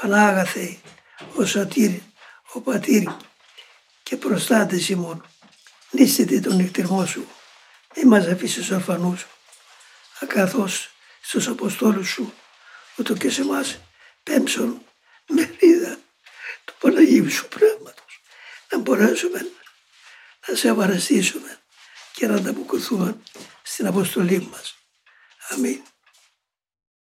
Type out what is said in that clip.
Πανάγαθε, ο σωτήρ, ο πατήρ και προστάτες ημών. Νίστητε τον νυχτερμό σου, μη μας αφήσεις ορφανούς, ακαθώς στους Αποστόλους σου, ούτω και σε εμάς πέμψον μερίδα του Παναγίου σου Πνεύματος, να μπορέσουμε να σε απαραστήσουμε και να ανταποκριθούμε στην αποστολή μας. Αμήν.